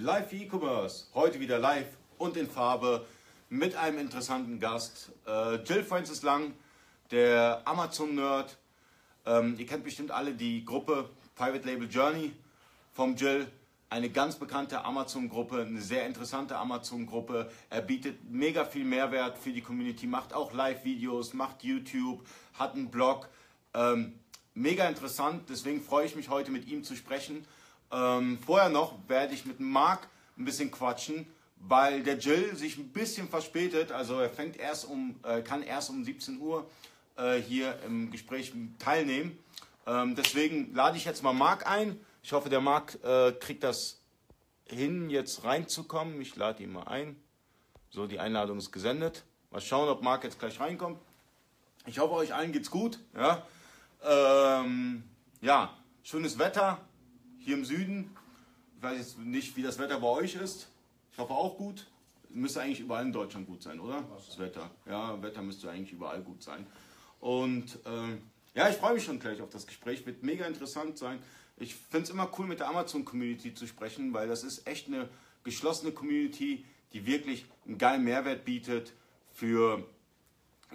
Live E-Commerce. Heute wieder live und in Farbe mit einem interessanten Gast. Äh, Jill Francis Lang, der Amazon-Nerd. Ähm, ihr kennt bestimmt alle die Gruppe Private Label Journey vom Jill. Eine ganz bekannte Amazon-Gruppe, eine sehr interessante Amazon-Gruppe. Er bietet mega viel Mehrwert für die Community, macht auch Live-Videos, macht YouTube, hat einen Blog. Ähm, mega interessant, deswegen freue ich mich heute mit ihm zu sprechen. Ähm, vorher noch werde ich mit Marc ein bisschen quatschen, weil der Jill sich ein bisschen verspätet. Also er fängt erst um, äh, kann erst um 17 Uhr äh, hier im Gespräch teilnehmen. Ähm, deswegen lade ich jetzt mal Marc ein. Ich hoffe, der Marc äh, kriegt das hin, jetzt reinzukommen. Ich lade ihn mal ein. So, die Einladung ist gesendet. Mal schauen, ob Marc jetzt gleich reinkommt. Ich hoffe, euch allen geht's gut. Ja, ähm, ja schönes Wetter hier im Süden. Ich weiß jetzt nicht, wie das Wetter bei euch ist. Ich hoffe auch gut. Müsste eigentlich überall in Deutschland gut sein, oder? Das Wetter. Ja, Wetter müsste eigentlich überall gut sein. Und ähm, ja, ich freue mich schon gleich auf das Gespräch. Wird mega interessant sein. Ich finde es immer cool, mit der Amazon-Community zu sprechen, weil das ist echt eine geschlossene Community, die wirklich einen geilen Mehrwert bietet für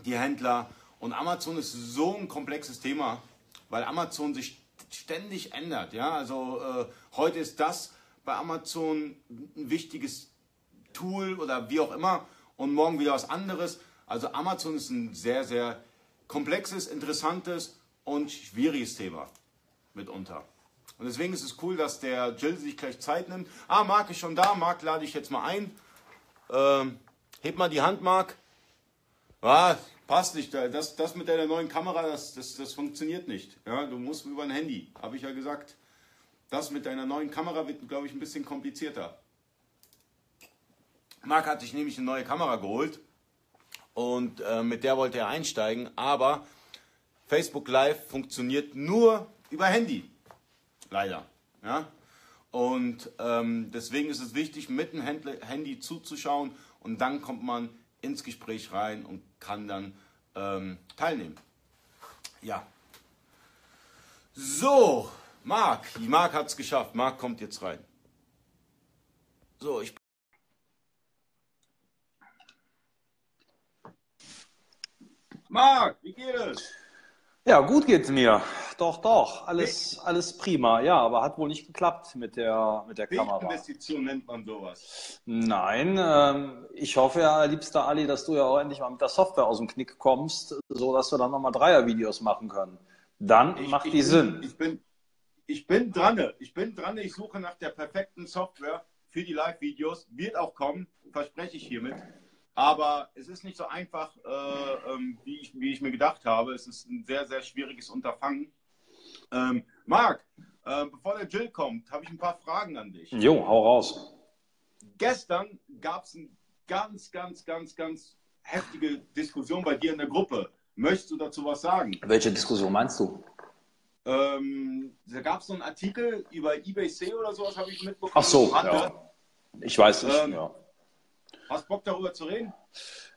die Händler. Und Amazon ist so ein komplexes Thema, weil Amazon sich ständig ändert. Ja? Also äh, heute ist das bei Amazon ein wichtiges Tool oder wie auch immer und morgen wieder was anderes. Also Amazon ist ein sehr, sehr komplexes, interessantes und schwieriges Thema mitunter. Und deswegen ist es cool, dass der Jill sich gleich Zeit nimmt. Ah, Marc ist schon da. Marc lade ich jetzt mal ein. Ähm, heb mal die Hand, Marc. Ah, passt nicht. Das, das mit deiner neuen Kamera, das, das, das funktioniert nicht. Ja, du musst über ein Handy, habe ich ja gesagt. Das mit deiner neuen Kamera wird, glaube ich, ein bisschen komplizierter. Marc hat sich nämlich eine neue Kamera geholt und äh, mit der wollte er einsteigen, aber Facebook Live funktioniert nur über Handy. Leider. Ja? Und ähm, deswegen ist es wichtig, mit dem Handy zuzuschauen und dann kommt man ins Gespräch rein und kann dann ähm, teilnehmen. Ja. So, Marc. Marc hat es geschafft. Marc kommt jetzt rein. So, ich. Marc, wie geht es? Ja, gut geht's mir. Doch, doch. Alles, alles prima. Ja, aber hat wohl nicht geklappt mit der, mit der Kamera. Investition nennt man sowas. Nein, ähm, ich hoffe ja, liebster Ali, dass du ja auch endlich mal mit der Software aus dem Knick kommst, so dass wir dann nochmal Dreier-Videos machen können. Dann ich, macht ich die bin, Sinn. Ich bin, ich bin dran. Ich bin dran. Ich suche nach der perfekten Software für die Live-Videos. Wird auch kommen, verspreche ich hiermit. Aber es ist nicht so einfach, äh, ähm, wie, ich, wie ich mir gedacht habe. Es ist ein sehr, sehr schwieriges Unterfangen. Ähm, Marc, äh, bevor der Jill kommt, habe ich ein paar Fragen an dich. Jo, hau raus. Gestern gab es eine ganz, ganz, ganz, ganz heftige Diskussion bei dir in der Gruppe. Möchtest du dazu was sagen? Welche Diskussion meinst du? Ähm, da gab es so einen Artikel über eBay C oder sowas, habe ich mitbekommen. Ach so, ja. Ich weiß nicht, ähm, ja. Hast Bock darüber zu reden?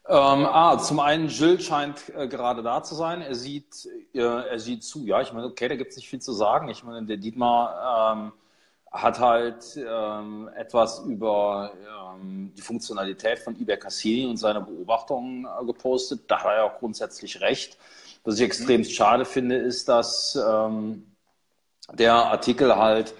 Ähm, ah, zum einen, Jill scheint äh, gerade da zu sein. Er sieht, äh, er sieht zu. Ja, ich meine, okay, da gibt es nicht viel zu sagen. Ich meine, der Dietmar ähm, hat halt ähm, etwas über ähm, die Funktionalität von eBay Cassini und seine Beobachtungen äh, gepostet. Da hat er ja auch grundsätzlich recht. Was ich extrem mhm. schade finde, ist, dass ähm, der Artikel halt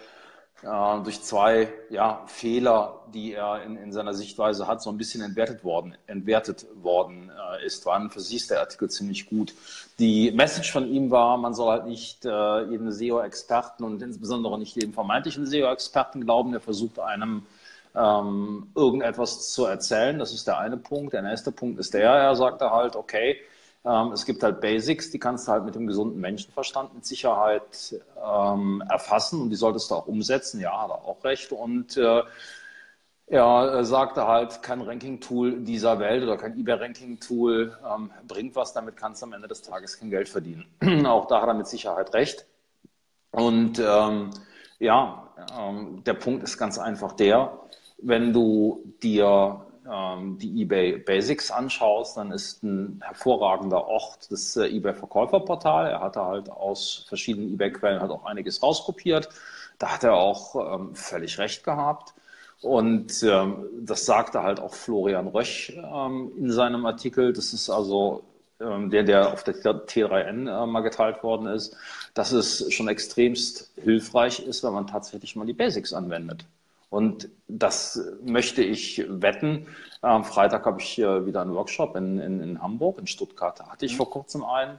äh, durch zwei ja, Fehler, die er in, in seiner Sichtweise hat, so ein bisschen entwertet worden, entwertet worden äh, ist. War für sich ist der Artikel ziemlich gut. Die Message von ihm war, man soll halt nicht äh, jedem SEO-Experten und insbesondere nicht jedem vermeintlichen SEO-Experten glauben, der versucht einem ähm, irgendetwas zu erzählen. Das ist der eine Punkt. Der nächste Punkt ist der, er sagte halt, okay, ähm, es gibt halt Basics, die kannst du halt mit dem gesunden Menschenverstand mit Sicherheit ähm, erfassen und die solltest du auch umsetzen. Ja, hat er auch recht. Und äh, er sagte halt, kein Ranking-Tool dieser Welt oder kein eBay-Ranking-Tool ähm, bringt was, damit kannst du am Ende des Tages kein Geld verdienen. auch da hat er mit Sicherheit recht. Und ähm, ja, ähm, der Punkt ist ganz einfach der, wenn du dir ähm, die eBay Basics anschaust, dann ist ein hervorragender Ort das äh, eBay Verkäuferportal. Er hatte halt aus verschiedenen eBay Quellen halt auch einiges rauskopiert. Da hat er auch ähm, völlig recht gehabt. Und ähm, das sagte halt auch Florian Rösch ähm, in seinem Artikel. Das ist also ähm, der, der auf der T3N äh, mal geteilt worden ist, dass es schon extremst hilfreich ist, wenn man tatsächlich mal die Basics anwendet. Und das möchte ich wetten. Am Freitag habe ich hier wieder einen Workshop in, in, in Hamburg, in Stuttgart hatte ich mhm. vor kurzem einen.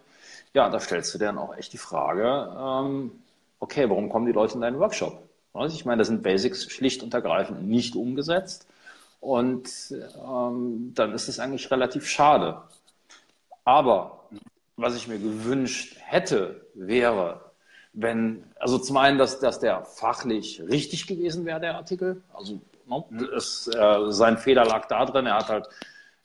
Ja, da stellst du dir dann auch echt die Frage, ähm, okay, warum kommen die Leute in deinen Workshop? Ich meine, da sind Basics schlicht und ergreifend nicht umgesetzt. Und ähm, dann ist es eigentlich relativ schade. Aber was ich mir gewünscht hätte, wäre, wenn, also zum einen, dass, dass der fachlich richtig gewesen wäre, der Artikel. Also no, ne, es, äh, sein Fehler lag da drin. Er hat halt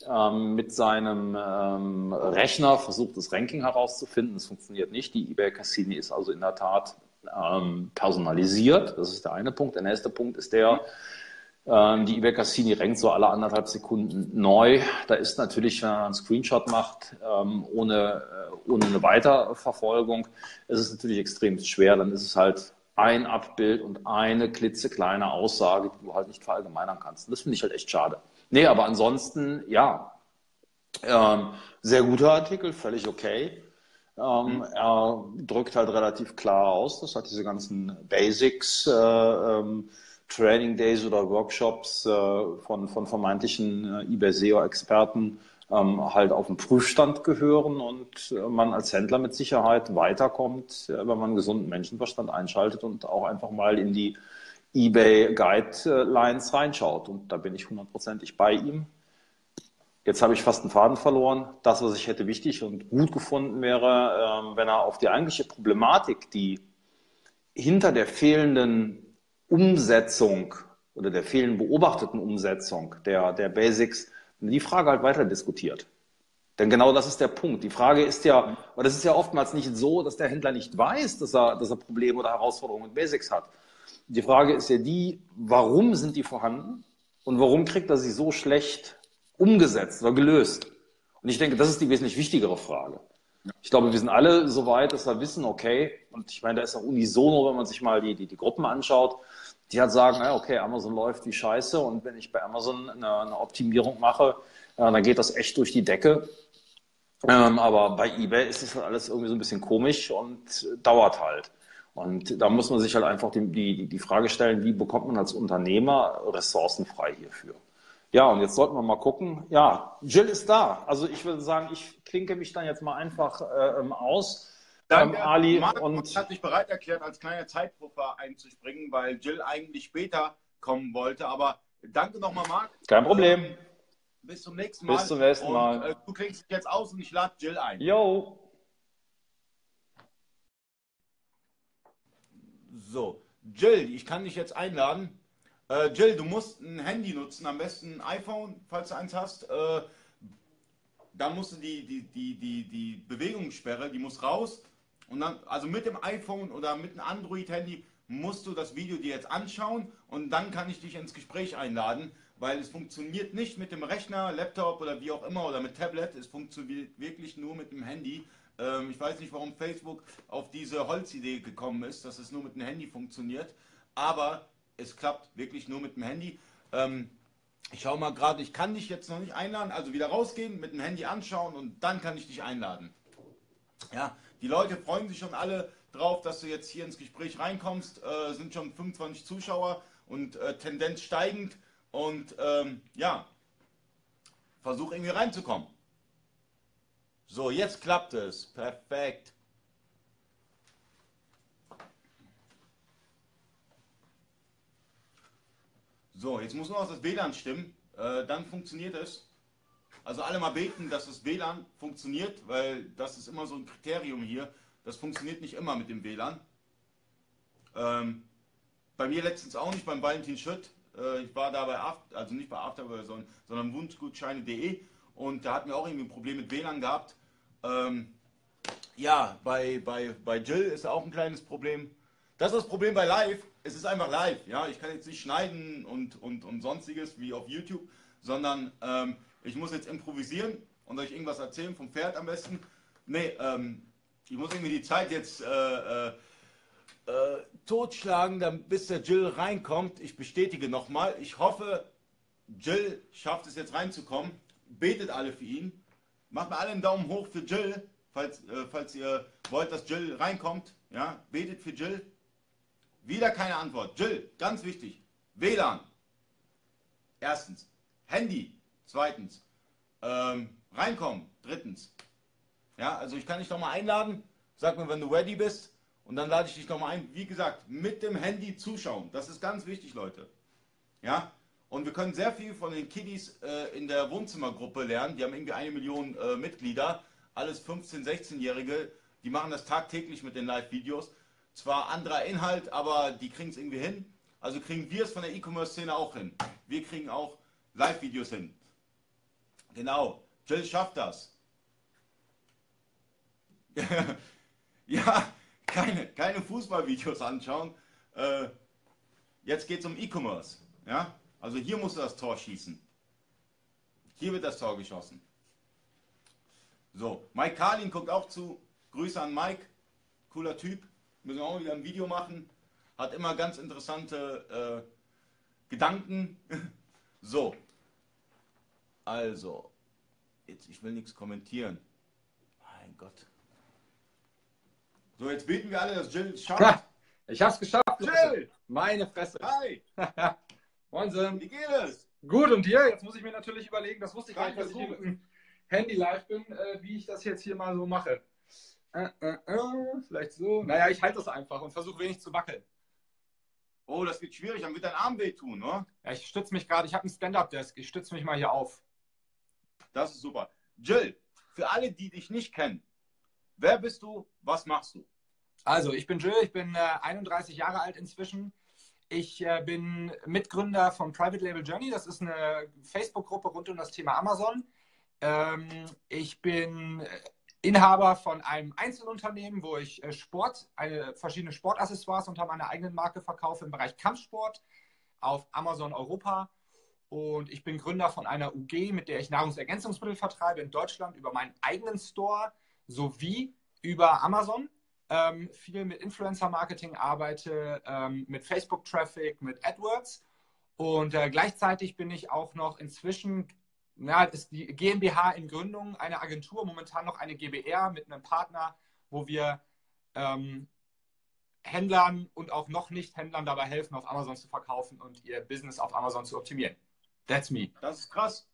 ähm, mit seinem ähm, Rechner versucht, das Ranking herauszufinden. Das funktioniert nicht. Die eBay Cassini ist also in der Tat ähm, personalisiert. Das ist der eine Punkt. Der nächste Punkt ist der, ähm, die eBay Cassini rankt so alle anderthalb Sekunden neu. Da ist natürlich, wenn man einen Screenshot macht, ähm, ohne, äh, ohne eine Weiterverfolgung, ist es natürlich extrem schwer. Dann ist es halt ein Abbild und eine klitzekleine Aussage, die du halt nicht verallgemeinern kannst. Und das finde ich halt echt schade. Nee, aber ansonsten, ja, ähm, sehr guter Artikel, völlig okay. Ähm, mhm. Er drückt halt relativ klar aus, das hat diese ganzen Basics, äh, ähm, Training Days oder Workshops äh, von, von vermeintlichen äh, eBay SEO-Experten ähm, halt auf den Prüfstand gehören und äh, man als Händler mit Sicherheit weiterkommt, wenn man gesunden Menschenverstand einschaltet und auch einfach mal in die eBay Guidelines reinschaut. Und da bin ich hundertprozentig bei ihm. Jetzt habe ich fast einen Faden verloren. Das, was ich hätte wichtig und gut gefunden wäre, ähm, wenn er auf die eigentliche Problematik, die hinter der fehlenden Umsetzung oder der fehlenden beobachteten Umsetzung der, der Basics, die Frage halt weiter diskutiert. Denn genau das ist der Punkt. Die Frage ist ja, weil das ist ja oftmals nicht so, dass der Händler nicht weiß, dass er, dass er Probleme oder Herausforderungen mit Basics hat. Die Frage ist ja die, warum sind die vorhanden und warum kriegt er sie so schlecht umgesetzt oder gelöst? Und ich denke, das ist die wesentlich wichtigere Frage. Ich glaube, wir sind alle so weit, dass wir wissen, okay, und ich meine, da ist auch unisono, wenn man sich mal die, die, die Gruppen anschaut, die halt sagen, okay, Amazon läuft wie Scheiße und wenn ich bei Amazon eine, eine Optimierung mache, dann geht das echt durch die Decke. Ähm, aber bei eBay ist es halt alles irgendwie so ein bisschen komisch und dauert halt. Und da muss man sich halt einfach die, die, die Frage stellen, wie bekommt man als Unternehmer Ressourcen frei hierfür? Ja, und jetzt sollten wir mal gucken. Ja, Jill ist da. Also ich würde sagen, ich klinke mich dann jetzt mal einfach äh, ähm, aus. Danke, ähm, Ali Marc und hat sich bereit erklärt, als kleiner Zeitpuffer einzuspringen, weil Jill eigentlich später kommen wollte. Aber danke nochmal, Marc. Kein Problem. Ähm, bis zum nächsten Mal. Bis zum nächsten Mal. Und, äh, du klingst jetzt aus und ich lade Jill ein. Jo. So, Jill, ich kann dich jetzt einladen. Äh, Jill, du musst ein Handy nutzen, am besten ein iPhone, falls du eins hast. Äh, dann musst du die, die, die, die, die Bewegungssperre, die muss raus. Und dann, also mit dem iPhone oder mit einem Android-Handy musst du das Video dir jetzt anschauen und dann kann ich dich ins Gespräch einladen, weil es funktioniert nicht mit dem Rechner, Laptop oder wie auch immer oder mit Tablet. Es funktioniert wirklich nur mit dem Handy. Ähm, ich weiß nicht, warum Facebook auf diese Holzidee gekommen ist, dass es nur mit dem Handy funktioniert. Aber es klappt wirklich nur mit dem Handy. Ähm, ich schaue mal gerade, ich kann dich jetzt noch nicht einladen, also wieder rausgehen, mit dem Handy anschauen und dann kann ich dich einladen. Ja, die Leute freuen sich schon alle drauf, dass du jetzt hier ins Gespräch reinkommst. Äh, sind schon 25 Zuschauer und äh, Tendenz steigend. Und ähm, ja, versuch irgendwie reinzukommen. So, jetzt klappt es. Perfekt. So, jetzt muss nur noch das WLAN stimmen. Äh, dann funktioniert es. Also alle mal beten, dass das WLAN funktioniert, weil das ist immer so ein Kriterium hier. Das funktioniert nicht immer mit dem WLAN. Ähm, bei mir letztens auch nicht, beim Valentin Schütt. Äh, ich war da bei After, also nicht bei Afterware, sondern, sondern wunschgutscheine.de und da hatten wir auch irgendwie ein Problem mit WLAN gehabt. Ähm, ja, bei, bei, bei Jill ist auch ein kleines Problem. Das ist das Problem bei Live es ist einfach live. Ja, ich kann jetzt nicht schneiden und, und, und sonstiges wie auf YouTube, sondern ähm, ich muss jetzt improvisieren und euch irgendwas erzählen vom Pferd am besten. Nee, ähm, ich muss irgendwie die Zeit jetzt äh, äh, äh, totschlagen, bis der Jill reinkommt. Ich bestätige nochmal. Ich hoffe, Jill schafft es jetzt reinzukommen. Betet alle für ihn. Macht mir alle einen Daumen hoch für Jill, falls, äh, falls ihr wollt, dass Jill reinkommt. Ja, betet für Jill. Wieder keine Antwort. Jill, ganz wichtig. WLAN. Erstens. Handy. Zweitens. Ähm, reinkommen. Drittens. Ja, also ich kann dich nochmal einladen. Sag mir, wenn du ready bist. Und dann lade ich dich nochmal ein. Wie gesagt, mit dem Handy zuschauen. Das ist ganz wichtig, Leute. Ja, und wir können sehr viel von den Kiddies äh, in der Wohnzimmergruppe lernen. Die haben irgendwie eine Million äh, Mitglieder. Alles 15-, 16-Jährige. Die machen das tagtäglich mit den Live-Videos. Zwar anderer Inhalt, aber die kriegen es irgendwie hin. Also kriegen wir es von der E-Commerce-Szene auch hin. Wir kriegen auch Live-Videos hin. Genau. Jill schafft das. ja, keine, keine Fußballvideos anschauen. Äh, jetzt geht es um E-Commerce. Ja? Also hier musst du das Tor schießen. Hier wird das Tor geschossen. So, Mike Carlin guckt auch zu. Grüße an Mike. Cooler Typ. Müssen wir auch wieder ein Video machen. Hat immer ganz interessante äh, Gedanken. so. Also. Jetzt, ich will nichts kommentieren. Mein Gott. So, jetzt beten wir alle, dass Jill es schafft. Ha, ich hab's geschafft. Jill! Meine Fresse. Hi! Moinsen. Wie geht es? Gut, und dir? Jetzt muss ich mir natürlich überlegen, das wusste ich gar nicht, dass ich hier mit dem Handy live bin, äh, wie ich das jetzt hier mal so mache. Äh, äh, äh, vielleicht so. Naja, ich halte das einfach und versuche wenig zu wackeln. Oh, das wird schwierig, dann wird dein Arm wehtun, ne? Ja, ich stütze mich gerade, ich habe einen Stand-Up-Desk, ich stütze mich mal hier auf. Das ist super. Jill, für alle, die dich nicht kennen, wer bist du, was machst du? Also, ich bin Jill, ich bin äh, 31 Jahre alt inzwischen. Ich äh, bin Mitgründer von Private Label Journey. Das ist eine Facebook-Gruppe rund um das Thema Amazon. Ähm, ich bin äh, Inhaber von einem Einzelunternehmen, wo ich äh, Sport, eine, verschiedene Sportaccessoires unter meiner eigenen Marke verkaufe im Bereich Kampfsport auf Amazon Europa. Und ich bin Gründer von einer UG, mit der ich Nahrungsergänzungsmittel vertreibe in Deutschland über meinen eigenen Store sowie über Amazon ähm, viel mit Influencer-Marketing arbeite, ähm, mit Facebook-Traffic, mit AdWords. Und äh, gleichzeitig bin ich auch noch inzwischen, na, ist die GmbH in Gründung, eine Agentur, momentan noch eine GBR mit einem Partner, wo wir ähm, Händlern und auch noch nicht Händlern dabei helfen, auf Amazon zu verkaufen und ihr Business auf Amazon zu optimieren. That's me. Das ist krass.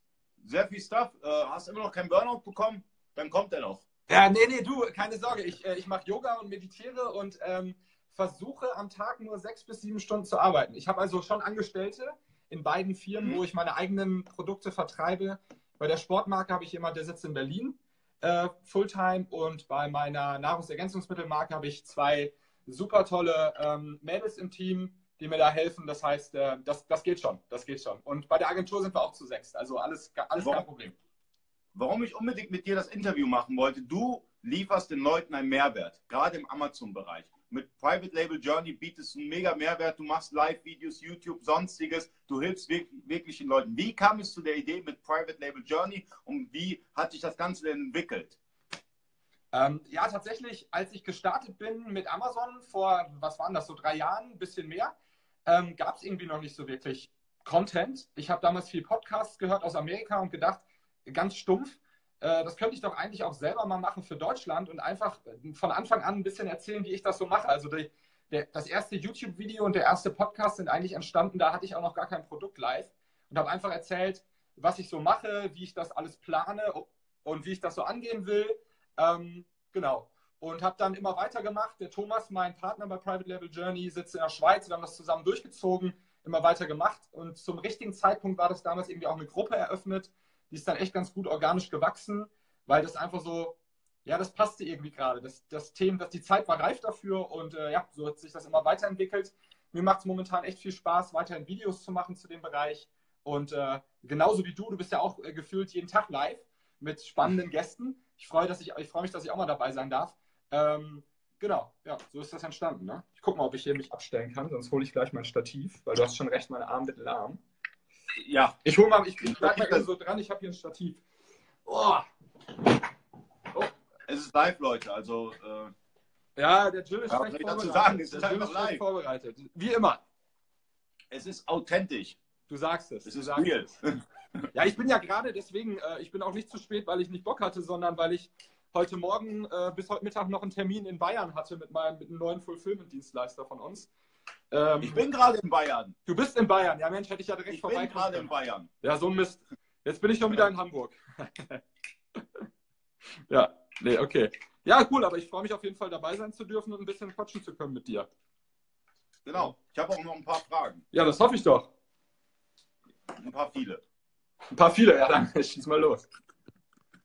Sehr viel Stuff. Äh, hast immer noch keinen Burnout bekommen? Dann kommt er noch. Ja, nee, nee, du, keine Sorge. Ich, äh, ich mache Yoga und meditiere und ähm, versuche am Tag nur sechs bis sieben Stunden zu arbeiten. Ich habe also schon Angestellte in beiden Firmen, Mhm. wo ich meine eigenen Produkte vertreibe. Bei der Sportmarke habe ich jemanden, der sitzt in Berlin, äh, Fulltime. Und bei meiner Nahrungsergänzungsmittelmarke habe ich zwei super tolle ähm, Mädels im Team, die mir da helfen. Das heißt, äh, das, das geht schon. Das geht schon. Und bei der Agentur sind wir auch zu sechs. Also alles, alles Warum? kein Problem. Warum ich unbedingt mit dir das Interview machen wollte, du lieferst den Leuten einen Mehrwert, gerade im Amazon-Bereich. Mit Private Label Journey bietest du einen mega Mehrwert, du machst Live-Videos, YouTube, sonstiges, du hilfst wirklich, wirklich den Leuten. Wie kam es zu der Idee mit Private Label Journey und wie hat sich das Ganze denn entwickelt? Ähm, ja, tatsächlich, als ich gestartet bin mit Amazon vor, was waren das, so drei Jahren, ein bisschen mehr, ähm, gab es irgendwie noch nicht so wirklich Content. Ich habe damals viel Podcasts gehört aus Amerika und gedacht, ganz stumpf, äh, das könnte ich doch eigentlich auch selber mal machen für Deutschland und einfach äh, von Anfang an ein bisschen erzählen, wie ich das so mache. Also die, der, das erste YouTube-Video und der erste Podcast sind eigentlich entstanden, da hatte ich auch noch gar kein Produkt live und habe einfach erzählt, was ich so mache, wie ich das alles plane und wie ich das so angehen will. Ähm, genau. Und habe dann immer weitergemacht. Der Thomas, mein Partner bei Private Label Journey, sitzt in der Schweiz. Wir haben das zusammen durchgezogen, immer weiter gemacht. Und zum richtigen Zeitpunkt war das damals irgendwie auch eine Gruppe eröffnet. Die ist dann echt ganz gut organisch gewachsen, weil das einfach so, ja, das passte irgendwie gerade. Das, das Thema, das, die Zeit war reif dafür und äh, ja, so hat sich das immer weiterentwickelt. Mir macht es momentan echt viel Spaß, weiterhin Videos zu machen zu dem Bereich. Und äh, genauso wie du, du bist ja auch äh, gefühlt jeden Tag live mit spannenden Gästen. Ich freue, dass ich, ich freue mich, dass ich auch mal dabei sein darf. Ähm, genau, ja, so ist das entstanden. Ne? Ich gucke mal, ob ich hier mich abstellen kann, sonst hole ich gleich mein Stativ, weil du hast schon recht, meine Arme mit lahm. Ja, Ich hole mal, ich, ich bleib mal so dran, ich habe hier ein Stativ. Oh, es ist live, Leute, also äh, Ja, der Jill ist Ja, schlecht vorbereitet. sagen? Ist der Jill ist schlecht live. vorbereitet. Wie immer. Es ist authentisch. Du sagst es. Es ist real. es. Ja, ich bin ja gerade deswegen, äh, ich bin auch nicht zu spät, weil ich nicht Bock hatte, sondern weil ich heute Morgen äh, bis heute Mittag noch einen Termin in Bayern hatte mit meinem mit einem neuen Fulfillment-Dienstleister von uns. Ähm, Ich bin gerade in Bayern. du bist in Bayern, ja Mensch, hätte ich ja direkt Ich bin gerade in. Bayern. Ja, so ein Mist. Jetzt bin ich schon wieder in Hamburg. ja, nee, okay. Ja, cool, aber ich freue mich auf jeden Fall dabei sein zu dürfen und ein bisschen quatschen zu können mit dir. Genau. Ich habe auch noch ein paar Fragen. Ja, das hoffe ich doch. Ein paar viele. Ein paar viele, ja, dann schieß mal los.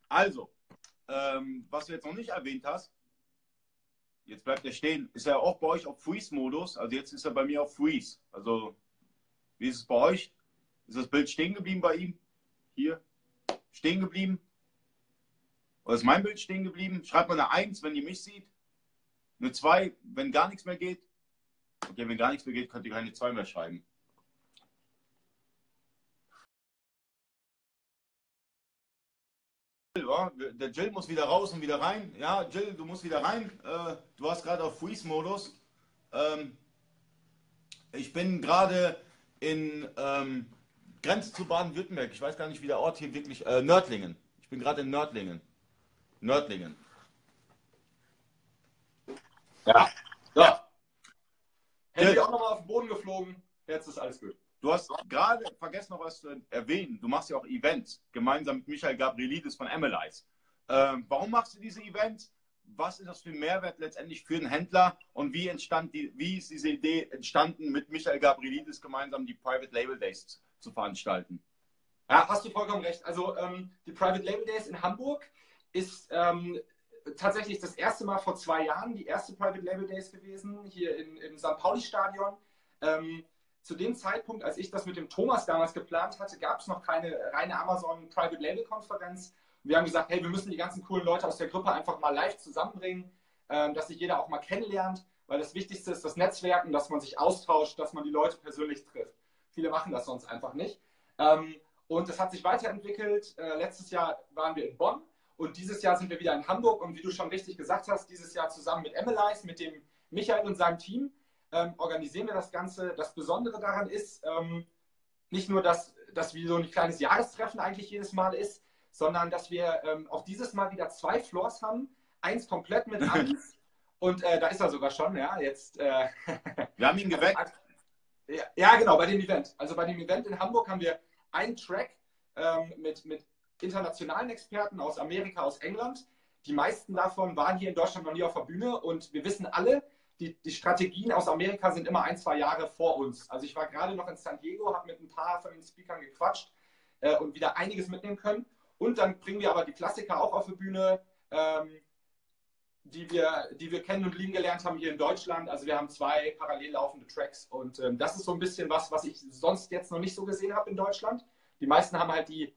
Also, ähm, was du jetzt noch nicht erwähnt hast, jetzt bleibt er stehen, ist er auch bei euch auf Freeze-Modus. Also jetzt ist er bei mir auf Freeze. Also, wie ist es bei euch? Ist das Bild stehen geblieben bei ihm? Hier? Stehen geblieben? Oder ist mein Bild stehen geblieben? Schreibt mal eine 1, wenn ihr mich sieht. Eine 2, wenn gar nichts mehr geht. Okay, wenn gar nichts mehr geht, könnt ihr keine 2 mehr schreiben. Ja, der Jill muss wieder raus und wieder rein. Ja, Jill, du musst wieder rein. Äh, du hast gerade auf Freeze-Modus. Ähm, ich bin gerade in ähm, Grenze zu Baden-Württemberg. Ich weiß gar nicht, wie der Ort hier wirklich. Äh, Nördlingen. Ich bin gerade in Nördlingen. Nördlingen. Ja. Ja. Handy Ja. auch nochmal auf den Boden geflogen. Jetzt ist alles gut. Du hast gerade vergessen noch was zu erwähnen. Du machst ja auch Events gemeinsam mit Michael Gabrielidis von Emilize. Ähm, warum machst du diese Events? Was ist das für ein Mehrwert letztendlich für einen Händler? Und wie entstand die, wie ist diese Idee entstanden, mit Michael Gabrielidis gemeinsam die Private Label Days zu veranstalten? Ja, hast du vollkommen recht. Also ähm, die Private Label Days in Hamburg ist ähm, tatsächlich das erste Mal vor zwei Jahren die erste Private Label Days gewesen, hier in, im St. Pauli-Stadion. Ähm, zu dem Zeitpunkt, als ich das mit dem Thomas damals geplant hatte, gab es noch keine reine Amazon Private Label Konferenz. Wir haben gesagt, hey, wir müssen die ganzen coolen Leute aus der Gruppe einfach mal live zusammenbringen, ähm, dass sich jeder auch mal kennenlernt, weil das Wichtigste ist das Netzwerken, dass man sich austauscht, dass man die Leute persönlich trifft. Viele machen das sonst einfach nicht. Ähm, und das hat sich weiterentwickelt. Äh, letztes Jahr waren wir in Bonn und dieses Jahr sind wir wieder in Hamburg. Und wie du schon richtig gesagt hast, dieses Jahr zusammen mit Emilize, mit dem Michael und seinem Team, ähm, organisieren wir das Ganze. Das Besondere daran ist, ähm, nicht nur, dass das wie so ein kleines Jahrestreffen eigentlich jedes Mal ist, sondern dass wir ähm, auch dieses Mal wieder zwei Floors haben. Eins komplett mit Amis. und äh, da ist er sogar schon, ja. Jetzt äh, Wir haben ihn geweckt. ja, ja, genau, bei dem Event. Also bei dem Event in Hamburg haben wir einen Track ähm, mit, mit internationalen Experten aus Amerika, aus England. Die meisten davon waren hier in Deutschland noch nie auf der Bühne und wir wissen alle, die, die Strategien aus Amerika sind immer ein, zwei Jahre vor uns. Also ich war gerade noch in San Diego, habe mit ein paar von den Speakern gequatscht äh, und wieder einiges mitnehmen können. Und dann bringen wir aber die Klassiker auch auf die Bühne, ähm, die, wir, die wir kennen und lieben gelernt haben hier in Deutschland. Also wir haben zwei parallel laufende Tracks und ähm, das ist so ein bisschen was, was ich sonst jetzt noch nicht so gesehen habe in Deutschland. Die meisten haben halt die,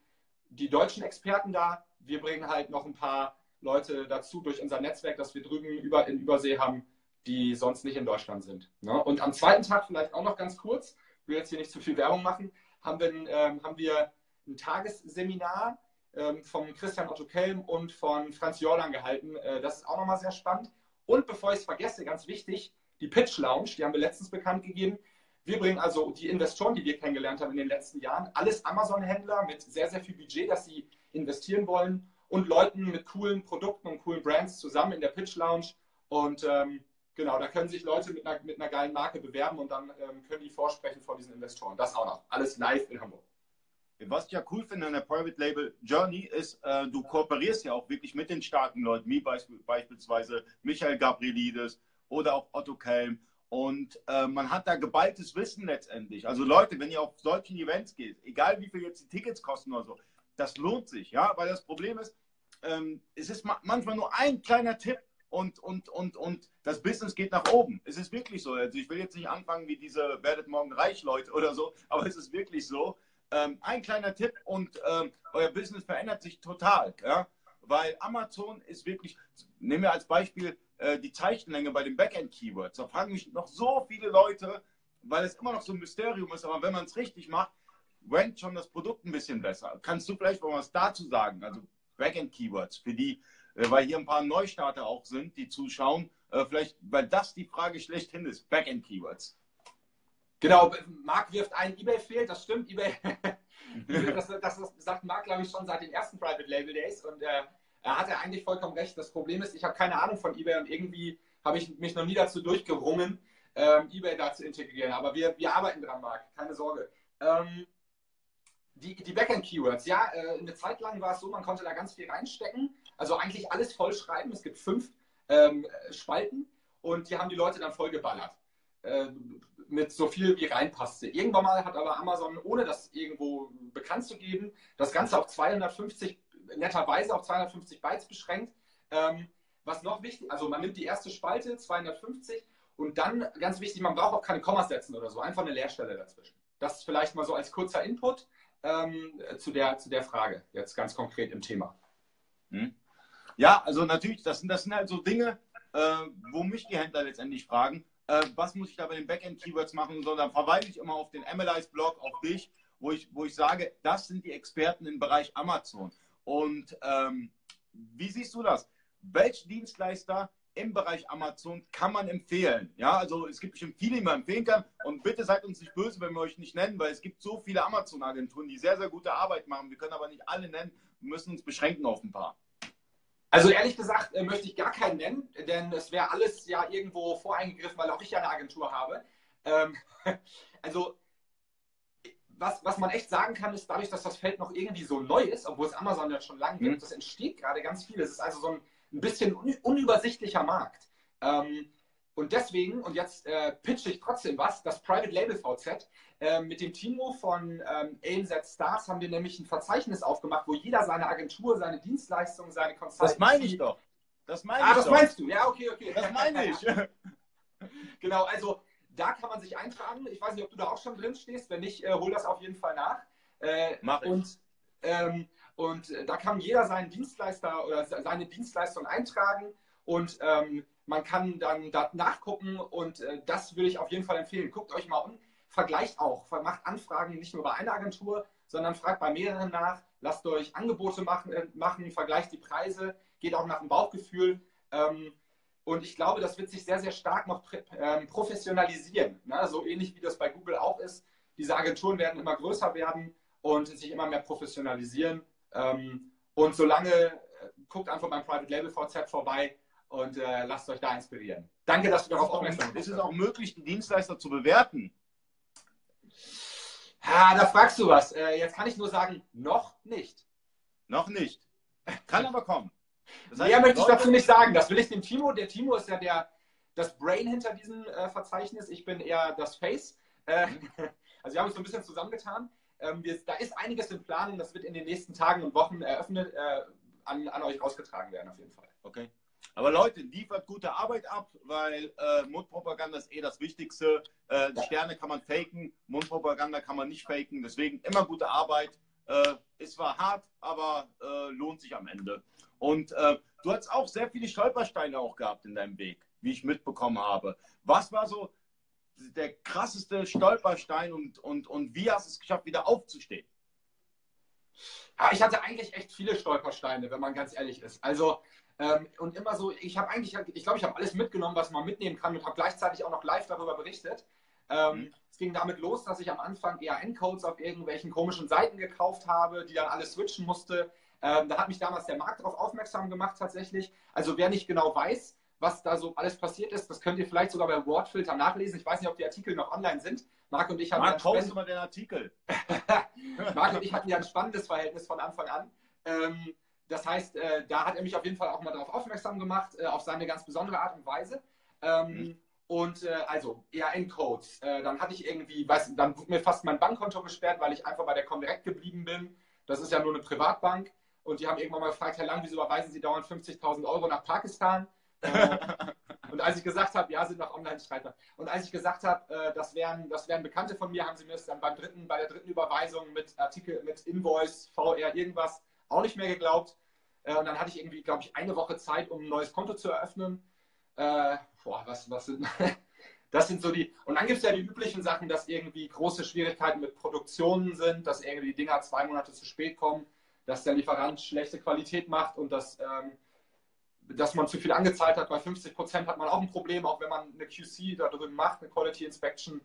die deutschen Experten da. Wir bringen halt noch ein paar Leute dazu durch unser Netzwerk, das wir drüben über, in Übersee haben, die sonst nicht in Deutschland sind. Ne? Und am zweiten Tag vielleicht auch noch ganz kurz, ich will jetzt hier nicht zu viel Werbung machen, haben wir, ähm, haben wir ein Tagesseminar ähm, von Christian Otto Kelm und von Franz Jordan gehalten. Äh, das ist auch nochmal sehr spannend. Und bevor ich es vergesse, ganz wichtig, die Pitch Lounge, die haben wir letztens bekannt gegeben. Wir bringen also die Investoren, die wir kennengelernt haben in den letzten Jahren, alles Amazon-Händler mit sehr, sehr viel Budget, das sie investieren wollen und Leuten mit coolen Produkten und coolen Brands zusammen in der Pitch Lounge. Und ähm, genau, da können sich Leute mit einer, mit einer geilen Marke bewerben und dann ähm, können die vorsprechen vor diesen Investoren. Das auch noch. Alles live in Hamburg. Was ich ja cool finde an der Private Label Journey ist, äh, du kooperierst ja auch wirklich mit den starken Leuten, wie beisp beispielsweise Michael Gabrielidis oder auch Otto Kelm. Und äh, man hat da geballtes Wissen letztendlich. Also Leute, wenn ihr auf solchen Events geht, egal wie viel jetzt die Tickets kosten oder so, das lohnt sich, ja, weil das Problem ist, ähm, es ist ma manchmal nur ein kleiner Tipp und, und, und, und das Business geht nach oben. Es ist wirklich so. Also ich will jetzt nicht anfangen wie diese werdet morgen reich Leute oder so, aber es ist wirklich so. Ähm, ein kleiner Tipp und ähm, euer Business verändert sich total, ja, weil Amazon ist wirklich, nehmen wir als Beispiel äh, die Zeichenlänge bei den Backend-Keywords. Da fragen mich noch so viele Leute, weil es immer noch so ein Mysterium ist, aber wenn man es richtig macht, rankt schon das Produkt ein bisschen besser. Kannst du vielleicht mal was dazu sagen? Also Backend-Keywords für die, weil hier ein paar Neustarter auch sind, die zuschauen Äh, vielleicht, weil das die Frage schlechthin ist. Backend-Keywords. Genau, Marc wirft ein, eBay fehlt, das stimmt. eBay, das, das, das, sagt Marc, glaube ich, schon seit den ersten Private Label Days und äh, er hatte eigentlich vollkommen recht. Das Problem ist, ich habe keine Ahnung von eBay und irgendwie habe ich mich noch nie dazu durchgerungen, ähm, eBay da zu integrieren. Aber wir, wir arbeiten dran, Marc, keine Sorge. Ähm, die, die Backend-Keywords, ja, äh, eine Zeit lang war es so, man konnte da ganz viel reinstecken. Also eigentlich alles vollschreiben. Es gibt fünf ähm, Spalten und die haben die Leute dann vollgeballert. Äh, mit so viel wie reinpasste. Irgendwann mal hat aber Amazon, ohne das irgendwo bekannt zu geben, das Ganze auf 250, netterweise auf 250 Bytes beschränkt. Ähm, was noch wichtig, also man nimmt die erste Spalte, 250, und dann, ganz wichtig, man braucht auch keine Kommas setzen oder so, einfach eine Leerstelle dazwischen. Das vielleicht mal so als kurzer Input ähm, zu, der, zu der Frage, jetzt ganz konkret im Thema. Hm. Ja, also natürlich, das sind, das sind halt so Dinge, äh, wo mich die Händler letztendlich fragen, äh, was muss ich da bei den Backend-Keywords machen, sondern verweise ich immer auf den MLIs-Blog, auf dich, wo ich, wo ich sage, das sind die Experten im Bereich Amazon. Und ähm, wie siehst du das? Welche Dienstleister im Bereich Amazon kann man empfehlen? Ja, also es gibt bestimmt viele, die man empfehlen kann. Und bitte seid uns nicht böse, wenn wir euch nicht nennen, weil es gibt so viele Amazon-Agenturen, die sehr, sehr gute Arbeit machen. Wir können aber nicht alle nennen. Wir müssen uns beschränken auf ein paar. Also ehrlich gesagt äh, möchte ich gar keinen nennen, denn es wäre alles ja irgendwo voreingegriffen, weil auch ich ja eine Agentur habe. Ähm, also was, was man echt sagen kann, ist dadurch, dass das Feld noch irgendwie so neu ist, obwohl es Amazon ja schon lange gibt, mhm. das entsteht gerade ganz viel. Es ist also so ein, ein bisschen un unübersichtlicher Markt. Ähm, und deswegen, und jetzt äh, pitche ich trotzdem was, das Private Label VZ. Äh, mit dem Timo von ähm, ANZ Stars haben wir nämlich ein Verzeichnis aufgemacht, wo jeder seine Agentur, seine Dienstleistungen, seine Consultancy... Das meine ich doch. Das meine ah, ich das doch. meinst du? Ja, okay, okay. Das meine ich. genau, also da kann man sich eintragen. Ich weiß nicht, ob du da auch schon drin stehst. Wenn nicht, äh, hol das auf jeden Fall nach. Äh, Mach ich. Und, ähm, und äh, da kann jeder seinen Dienstleister oder seine Dienstleistung eintragen und ähm, man kann dann da nachgucken und äh, das will ich auf jeden Fall empfehlen. Guckt euch mal um, vergleicht auch, macht Anfragen nicht nur bei einer Agentur, sondern fragt bei mehreren nach, lasst euch Angebote machen, äh, machen vergleicht die Preise, geht auch nach dem Bauchgefühl. Ähm, und ich glaube, das wird sich sehr, sehr stark noch ähm, professionalisieren. Ne? So ähnlich wie das bei Google auch ist. Diese Agenturen werden immer größer werden und sich immer mehr professionalisieren. Ähm, und solange, äh, guckt einfach beim Private Label VZ vorbei, und äh, lasst euch da inspirieren. Danke, dass du darauf aufmerksam bist. Ist es auch möglich, die Dienstleister zu bewerten? Ja, da fragst du was. Äh, jetzt kann ich nur sagen, noch nicht. Noch nicht. Kann aber kommen. Das heißt, Mehr möchte ich dazu nicht sagen. Das will ich dem Timo. Der Timo ist ja der, das Brain hinter diesem äh, Verzeichnis. Ich bin eher das Face. Äh, also wir haben uns so ein bisschen zusammengetan. Ähm, wir, da ist einiges in Planung. Das wird in den nächsten Tagen und Wochen eröffnet, äh, an, an euch rausgetragen werden, auf jeden Fall. Okay. Aber Leute, liefert gute Arbeit ab, weil äh, Mundpropaganda ist eh das Wichtigste. Äh, Sterne kann man faken, Mundpropaganda kann man nicht faken. Deswegen immer gute Arbeit. Äh, ist zwar hart, aber äh, lohnt sich am Ende. Und äh, du hast auch sehr viele Stolpersteine auch gehabt in deinem Weg, wie ich mitbekommen habe. Was war so der krasseste Stolperstein und, und, und wie hast du es geschafft, wieder aufzustehen? Ja, ich hatte eigentlich echt viele Stolpersteine, wenn man ganz ehrlich ist. Also ähm, und immer so, ich habe eigentlich, ich glaube, ich habe alles mitgenommen, was man mitnehmen kann und habe gleichzeitig auch noch live darüber berichtet. Ähm, mhm. Es ging damit los, dass ich am Anfang ERN-Codes auf irgendwelchen komischen Seiten gekauft habe, die dann alles switchen musste. Ähm, da hat mich damals der Markt darauf aufmerksam gemacht tatsächlich. Also wer nicht genau weiß, was da so alles passiert ist, das könnt ihr vielleicht sogar bei Wordfilter nachlesen. Ich weiß nicht, ob die Artikel noch online sind. Marc und ich haben Marc, ja mal den Artikel. Marc und ich hatten ja ein spannendes Verhältnis von Anfang an. Ähm, das heißt, äh, da hat er mich auf jeden Fall auch mal darauf aufmerksam gemacht, äh, auf seine ganz besondere Art und Weise. Ähm, mhm. Und äh, also ERN-Codes. Äh, dann hatte ich irgendwie, weiß, dann wurde mir fast mein Bankkonto gesperrt, weil ich einfach bei der Comdirect geblieben bin. Das ist ja nur eine Privatbank. Und die haben irgendwann mal gefragt, Herr Lang, wieso überweisen Sie dauernd 50.000 Euro nach Pakistan? Äh, und als ich gesagt habe, ja, sind noch Online-Streiter. Und als ich gesagt habe, äh, das, wären, das wären Bekannte von mir, haben sie mir das dann beim dritten, bei der dritten Überweisung mit Artikel, mit Invoice, VR, irgendwas auch nicht mehr geglaubt. Äh, und dann hatte ich irgendwie, glaube ich, eine Woche Zeit, um ein neues Konto zu eröffnen. Äh, boah, was, was sind. das sind so die. Und dann gibt es ja die üblichen Sachen, dass irgendwie große Schwierigkeiten mit Produktionen sind, dass irgendwie die Dinger zwei Monate zu spät kommen, dass der Lieferant schlechte Qualität macht und dass ähm, dass man zu viel angezahlt hat. Bei 50 Prozent hat man auch ein Problem, auch wenn man eine QC da drin macht, eine Quality Inspection,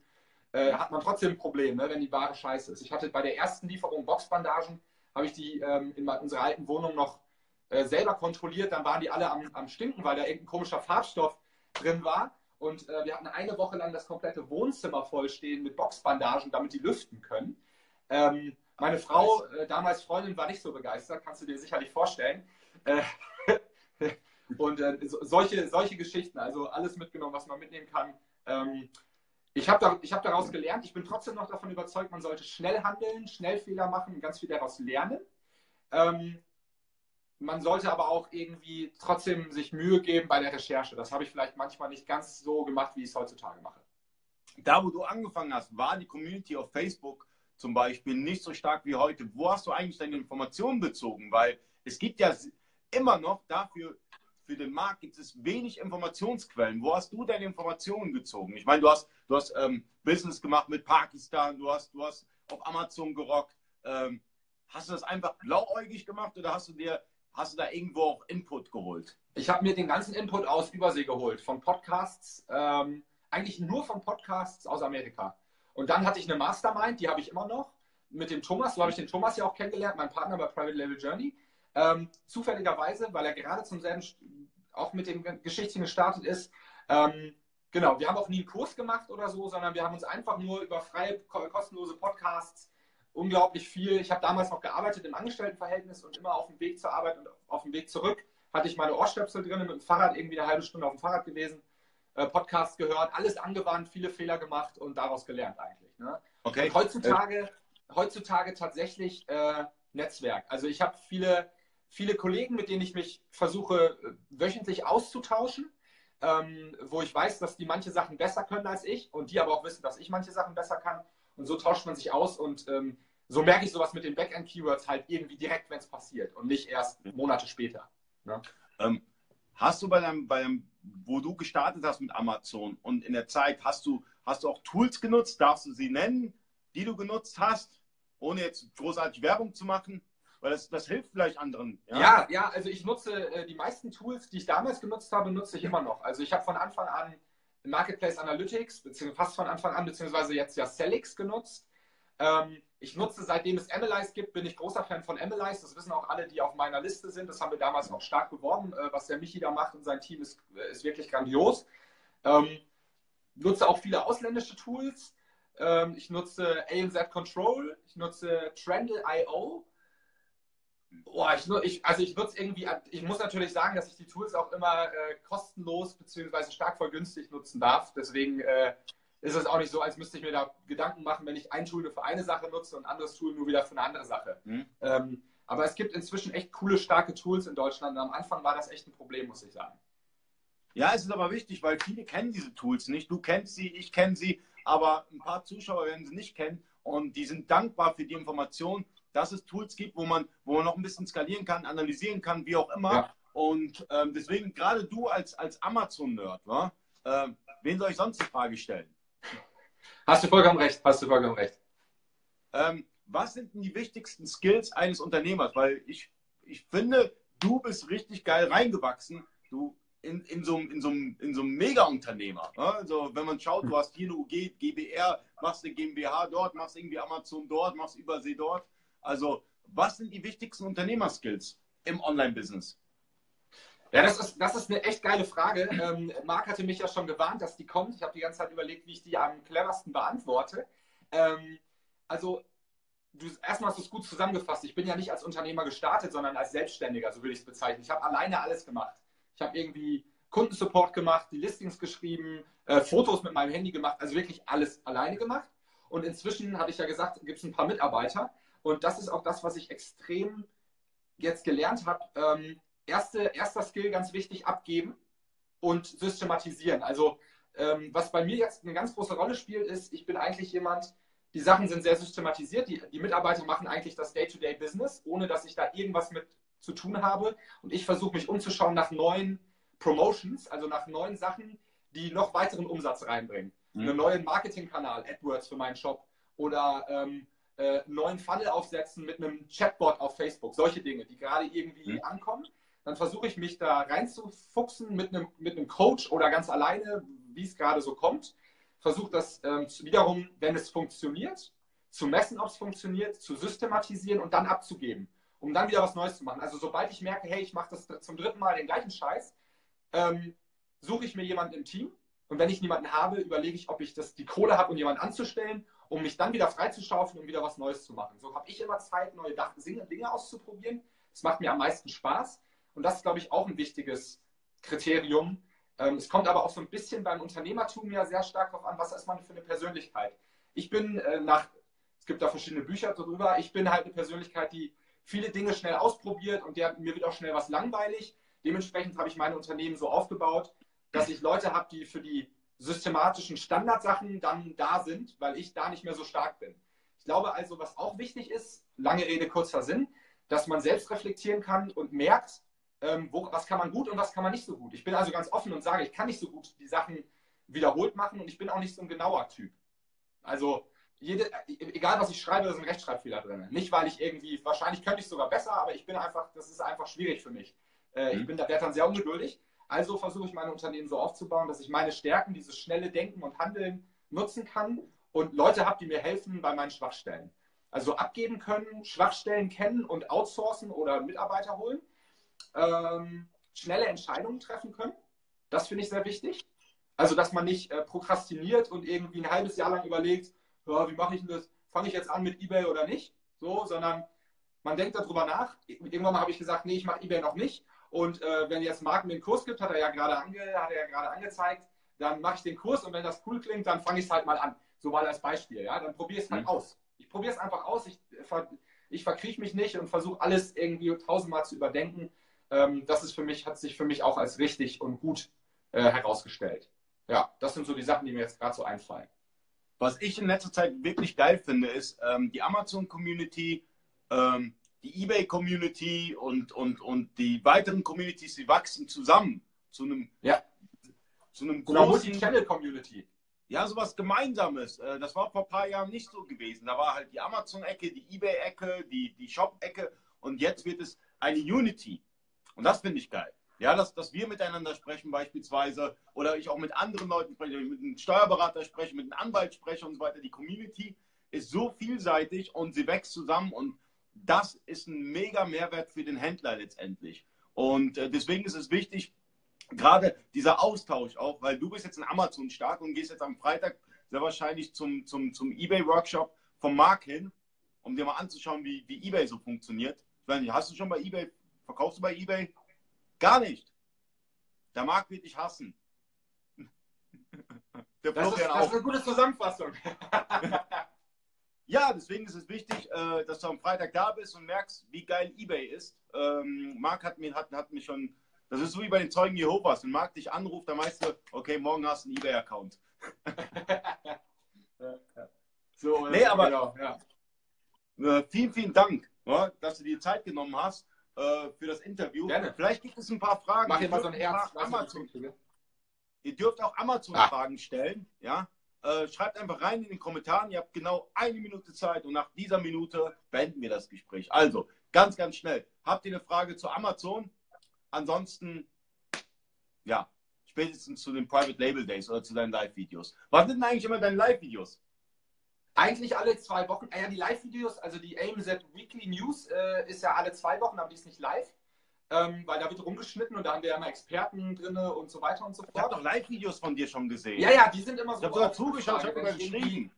äh, hat man trotzdem ein Problem, ne, wenn die Ware scheiße ist. Ich hatte bei der ersten Lieferung Boxbandagen, habe ich die ähm, in unserer alten Wohnung noch äh, selber kontrolliert, dann waren die alle am, am Stinken, weil da irgendein komischer Farbstoff drin war. Und äh, wir hatten eine Woche lang das komplette Wohnzimmer vollstehen mit Boxbandagen, damit die lüften können. Ähm, meine Frau, äh, damals Freundin, war nicht so begeistert, kannst du dir sicherlich vorstellen. Äh, und äh, so, solche, solche Geschichten, also alles mitgenommen, was man mitnehmen kann. Ähm, ich habe da, hab daraus gelernt, ich bin trotzdem noch davon überzeugt, man sollte schnell handeln, schnell Fehler machen und ganz viel daraus lernen. Ähm, man sollte aber auch irgendwie trotzdem sich Mühe geben bei der Recherche. Das habe ich vielleicht manchmal nicht ganz so gemacht, wie ich es heutzutage mache. Da, wo du angefangen hast, war die Community auf Facebook zum Beispiel nicht so stark wie heute. Wo hast du eigentlich deine Informationen bezogen? Weil es gibt ja immer noch dafür, für den Markt gibt es wenig Informationsquellen. Wo hast du deine Informationen gezogen? Ich meine, du hast, du hast ähm, Business gemacht mit Pakistan, du hast, du hast auf Amazon gerockt. Ähm, hast du das einfach blauäugig gemacht oder hast du dir hast du da irgendwo auch Input geholt? Ich habe mir den ganzen Input aus Übersee geholt, von Podcasts, ähm, eigentlich nur von Podcasts aus Amerika. Und dann hatte ich eine Mastermind, die habe ich immer noch, mit dem Thomas, so habe ich den Thomas ja auch kennengelernt, mein Partner bei Private Label Journey. Ähm, zufälligerweise, weil er gerade zum selben, auch mit dem Geschichtchen gestartet ist. Ähm, genau, wir haben auch nie einen Kurs gemacht oder so, sondern wir haben uns einfach nur über freie, kostenlose Podcasts unglaublich viel. Ich habe damals noch gearbeitet im Angestelltenverhältnis und immer auf dem Weg zur Arbeit und auf dem Weg zurück hatte ich meine Ohrstöpsel drin, mit dem Fahrrad irgendwie eine halbe Stunde auf dem Fahrrad gewesen, äh, Podcast gehört, alles angewandt, viele Fehler gemacht und daraus gelernt eigentlich. Ne? Okay. Und heutzutage, heutzutage tatsächlich äh, Netzwerk. Also ich habe viele, viele Kollegen, mit denen ich mich versuche äh, wöchentlich auszutauschen. Ähm, wo ich weiß, dass die manche Sachen besser können als ich und die aber auch wissen, dass ich manche Sachen besser kann. Und so tauscht man sich aus und ähm, so merke ich sowas mit den Backend-Keywords halt irgendwie direkt, wenn es passiert und nicht erst Monate später. Ne? Ähm, hast du bei deinem, bei deinem, wo du gestartet hast mit Amazon und in der Zeit, hast du, hast du auch Tools genutzt? Darfst du sie nennen, die du genutzt hast, ohne jetzt großartig Werbung zu machen? Weil das, das hilft vielleicht anderen. Ja, ja, ja also ich nutze äh, die meisten Tools, die ich damals genutzt habe, nutze ich immer noch. Also ich habe von Anfang an Marketplace Analytics, beziehungsweise fast von Anfang an, beziehungsweise jetzt ja Celix genutzt. Ähm, ich nutze, seitdem es Analyze gibt, bin ich großer Fan von Analyze. Das wissen auch alle, die auf meiner Liste sind. Das haben wir damals auch stark beworben. Äh, was der Michi da macht und sein Team ist, äh, ist wirklich grandios. Ähm, nutze auch viele ausländische Tools. Ähm, ich nutze ANZ Control, ich nutze Trendle.io Boah, ich, ich, also ich würde irgendwie, ich muss natürlich sagen, dass ich die Tools auch immer äh, kostenlos bzw. stark voll günstig nutzen darf. Deswegen äh, ist es auch nicht so, als müsste ich mir da Gedanken machen, wenn ich ein Tool nur für eine Sache nutze und ein anderes Tool nur wieder für eine andere Sache. Mhm. Ähm, aber es gibt inzwischen echt coole, starke Tools in Deutschland. Und am Anfang war das echt ein Problem, muss ich sagen. Ja, es ist aber wichtig, weil viele kennen diese Tools nicht. Du kennst sie, ich kenne sie, aber ein paar Zuschauer werden sie nicht kennen und die sind dankbar für die Information dass es Tools gibt, wo man, wo man noch ein bisschen skalieren kann, analysieren kann, wie auch immer. Ja. Und ähm, deswegen, gerade du als, als Amazon-Nerd, äh, wen soll ich sonst die Frage stellen? Hast du vollkommen recht, hast du vollkommen recht. Ähm, was sind denn die wichtigsten Skills eines Unternehmers? Weil ich, ich finde, du bist richtig geil reingewachsen. Du in, in, so, in, so, in so einem Mega-Unternehmer. Ne? Also, wenn man schaut, du hast hier eine UG, GBR, machst eine GmbH dort, machst irgendwie Amazon dort, machst Übersee dort. Also, was sind die wichtigsten Unternehmerskills im Online-Business? Ja, das ist, das ist eine echt geile Frage. Ähm, Marc hatte mich ja schon gewarnt, dass die kommt. Ich habe die ganze Zeit überlegt, wie ich die am cleversten beantworte. Ähm, also, du, erstmal hast du es gut zusammengefasst. Ich bin ja nicht als Unternehmer gestartet, sondern als Selbstständiger, so will ich es bezeichnen. Ich habe alleine alles gemacht. Ich habe irgendwie Kundensupport gemacht, die Listings geschrieben, äh, Fotos mit meinem Handy gemacht, also wirklich alles alleine gemacht. Und inzwischen, hatte ich ja gesagt, gibt es ein paar Mitarbeiter. Und das ist auch das, was ich extrem jetzt gelernt habe. Ähm, erste, erster Skill ganz wichtig, abgeben und systematisieren. Also ähm, was bei mir jetzt eine ganz große Rolle spielt, ist, ich bin eigentlich jemand, die Sachen sind sehr systematisiert. Die, die Mitarbeiter machen eigentlich das Day-to-Day-Business, ohne dass ich da irgendwas mit zu tun habe. Und ich versuche mich umzuschauen nach neuen Promotions, also nach neuen Sachen, die noch weiteren Umsatz reinbringen. Mhm. Einen neuen Marketingkanal, AdWords für meinen Shop oder ähm, äh, neuen Funnel aufsetzen mit einem Chatbot auf Facebook. Solche Dinge, die gerade irgendwie mhm. ankommen. dann versuche ich mich da reinzufuchsen mit einem, mit einem Coach oder ganz alleine, wie es gerade so kommt. Versuche das ähm, wiederum, wenn es funktioniert, zu messen, ob es funktioniert, zu systematisieren und dann abzugeben, um dann wieder was Neues zu machen. Also sobald ich merke, hey, ich mache das zum dritten Mal den gleichen Scheiß, ähm, suche ich mir jemanden im Team und wenn ich niemanden habe, überlege ich, ob ich das, die Kohle habe, um jemanden anzustellen, um mich dann wieder freizuschaufeln, um wieder was Neues zu machen. So habe ich immer Zeit, neue Dinge auszuprobieren. Es macht mir am meisten Spaß. Und das ist, glaube ich, auch ein wichtiges Kriterium. Ähm, es kommt aber auch so ein bisschen beim Unternehmertum ja sehr stark darauf an, was ist man für eine Persönlichkeit. Ich bin äh, nach, es gibt da verschiedene Bücher darüber, ich bin halt eine Persönlichkeit, die viele Dinge schnell ausprobiert und der, mir wird auch schnell was langweilig. Dementsprechend habe ich meine Unternehmen so aufgebaut, dass ich Leute habe, die für die systematischen Standardsachen dann da sind, weil ich da nicht mehr so stark bin. Ich glaube also, was auch wichtig ist, lange Rede, kurzer Sinn, dass man selbst reflektieren kann und merkt, ähm, wo, was kann man gut und was kann man nicht so gut. Ich bin also ganz offen und sage, ich kann nicht so gut die Sachen wiederholt machen und ich bin auch nicht so ein genauer Typ. Also jede, egal was ich schreibe, da sind Rechtschreibfehler drin. Nicht, weil ich irgendwie, wahrscheinlich könnte ich sogar besser, aber ich bin einfach, das ist einfach schwierig für mich. Äh, mhm. Ich bin da, werde dann sehr ungeduldig. Also versuche ich meine Unternehmen so aufzubauen, dass ich meine Stärken, dieses schnelle Denken und Handeln nutzen kann und Leute habe, die mir helfen bei meinen Schwachstellen. Also abgeben können, Schwachstellen kennen und outsourcen oder Mitarbeiter holen. Ähm, schnelle Entscheidungen treffen können. Das finde ich sehr wichtig. Also, dass man nicht äh, prokrastiniert und irgendwie ein halbes Jahr lang überlegt, ja, wie mache ich denn das? Fange ich jetzt an mit eBay oder nicht? So, sondern man denkt darüber nach. Irgendwann mal habe ich gesagt, nee, ich mache eBay noch nicht. Und äh, wenn jetzt Marken den Kurs gibt, hat er ja gerade ange, hat er ja gerade angezeigt, dann mache ich den Kurs und wenn das cool klingt, dann fange ich es halt mal an. So mal als Beispiel, ja. Dann probiere ich es halt mhm. aus. Ich probiere es einfach aus. Ich, ich verkrieche mich nicht und versuche alles irgendwie tausendmal zu überdenken. Ähm, das ist für mich, hat sich für mich auch als richtig und gut äh, herausgestellt. Ja, das sind so die Sachen, die mir jetzt gerade so einfallen. Was ich in letzter Zeit wirklich geil finde, ist ähm, die Amazon-Community. Ähm, die eBay-Community und, und, und die weiteren Communities, die wachsen zusammen zu einem, ja. zu einem großen Multi-Channel-Community. Ja, sowas Gemeinsames. Äh, das war vor ein paar Jahren nicht so gewesen. Da war halt die Amazon-Ecke, die eBay-Ecke, die, die Shop-Ecke und jetzt wird es eine Unity. Und das finde ich geil. Ja, dass, dass wir miteinander sprechen beispielsweise oder ich auch mit anderen Leuten spreche, mit einem Steuerberater spreche, mit einem Anwalt spreche und so weiter. Die Community ist so vielseitig und sie wächst zusammen und das ist ein mega Mehrwert für den Händler letztendlich. Und äh, deswegen ist es wichtig, gerade dieser Austausch auch, weil du bist jetzt in Amazon stark und gehst jetzt am Freitag sehr wahrscheinlich zum, zum, zum eBay-Workshop vom Mark hin, um dir mal anzuschauen, wie, wie eBay so funktioniert. Ich weiß nicht, hast du schon bei eBay, verkaufst du bei eBay? Gar nicht. Der Markt wird dich hassen. Der das, ist, das ist eine gute Zusammenfassung. Ja, deswegen ist es wichtig, äh, dass du am Freitag da bist und merkst, wie geil eBay ist. Ähm, Marc hat mir, hat, hat mich schon, das ist so wie bei den Zeugen Jehovas. Wenn Marc dich anruft, dann weißt du, okay, morgen hast du einen eBay-Account. so, nee, aber genau, ja. äh, vielen, vielen Dank, ja, dass du dir Zeit genommen hast äh, für das Interview. Gerne. Vielleicht gibt es ein paar Fragen. Mach mal so ein Herz. Amazon. Ihr dürft auch Amazon-Fragen ah. stellen, ja. Äh, schreibt einfach rein in den Kommentaren. Ihr habt genau eine Minute Zeit und nach dieser Minute beenden wir das Gespräch. Also, ganz, ganz schnell. Habt ihr eine Frage zu Amazon? Ansonsten, ja, spätestens zu den Private Label Days oder zu deinen Live-Videos. Was sind denn eigentlich immer deine Live-Videos? Eigentlich alle zwei Wochen. Ah ja, die Live-Videos, also die AMZ Weekly News äh, ist ja alle zwei Wochen, aber die ist nicht live ähm, weil da wird rumgeschnitten und da haben wir ja immer Experten drin und so weiter und so fort. Ich habe doch Live-Videos von dir schon gesehen. Ja, ja, die sind immer so. Ich habe sogar zugeschaut, ich habe sogar geschrieben.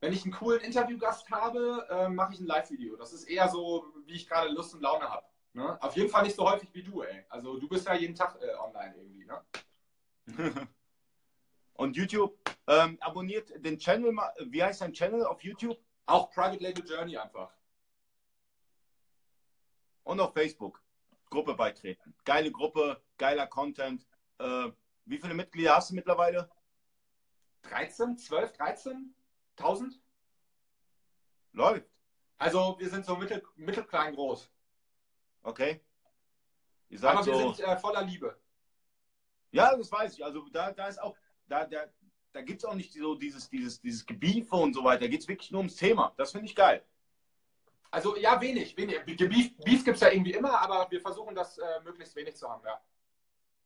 Wenn ich einen coolen Interviewgast habe, äh, mache ich ein Live-Video. Das ist eher so, wie ich gerade Lust und Laune habe. Ne? Auf jeden Fall nicht so häufig wie du, ey. Also du bist ja jeden Tag äh, online irgendwie, ne? und YouTube, ähm, abonniert den Channel, wie heißt dein Channel auf YouTube? Auch Private Label Journey einfach. Und auf Facebook. Gruppe beitreten. Geile Gruppe, geiler Content. Äh, wie viele Mitglieder hast du mittlerweile? 13, 12, 13? 1000? Läuft. Also wir sind so mittel, mittelklein groß. Okay. Aber wir so, sind äh, voller Liebe. Ja, das weiß ich. Also da, da ist auch, da, da, da gibt es auch nicht so dieses, dieses, dieses Gebiefe und so weiter. Da geht es wirklich nur ums Thema. Das finde ich geil. Also ja, wenig, wenig. Beef, Beef gibt es ja irgendwie immer, aber wir versuchen das äh, möglichst wenig zu haben, ja.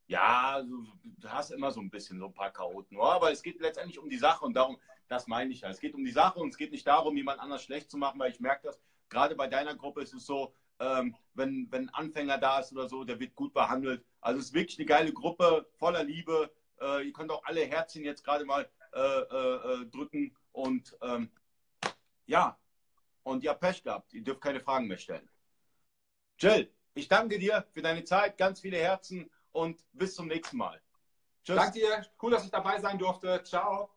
Ja, du, du, hast immer so ein bisschen so ein paar Chaoten. Ja, aber es geht letztendlich um die Sache und darum, das meine ich ja. Es geht um die Sache und es geht nicht darum, jemand anders schlecht zu machen, weil ich merke das, gerade bei deiner Gruppe ist es so, ähm, wenn, wenn ein Anfänger da ist oder so, der wird gut behandelt. Also es ist wirklich eine geile Gruppe, voller Liebe. Äh, ihr könnt auch alle Herzchen jetzt gerade mal äh, äh, äh, drücken und ähm, ja, und ihr habt Pech gehabt. Ihr dürft keine Fragen mehr stellen. Jill, ich danke dir für deine Zeit, ganz viele Herzen und bis zum nächsten Mal. Tschüss. Danke dir, cool, dass ich dabei sein durfte. Ciao.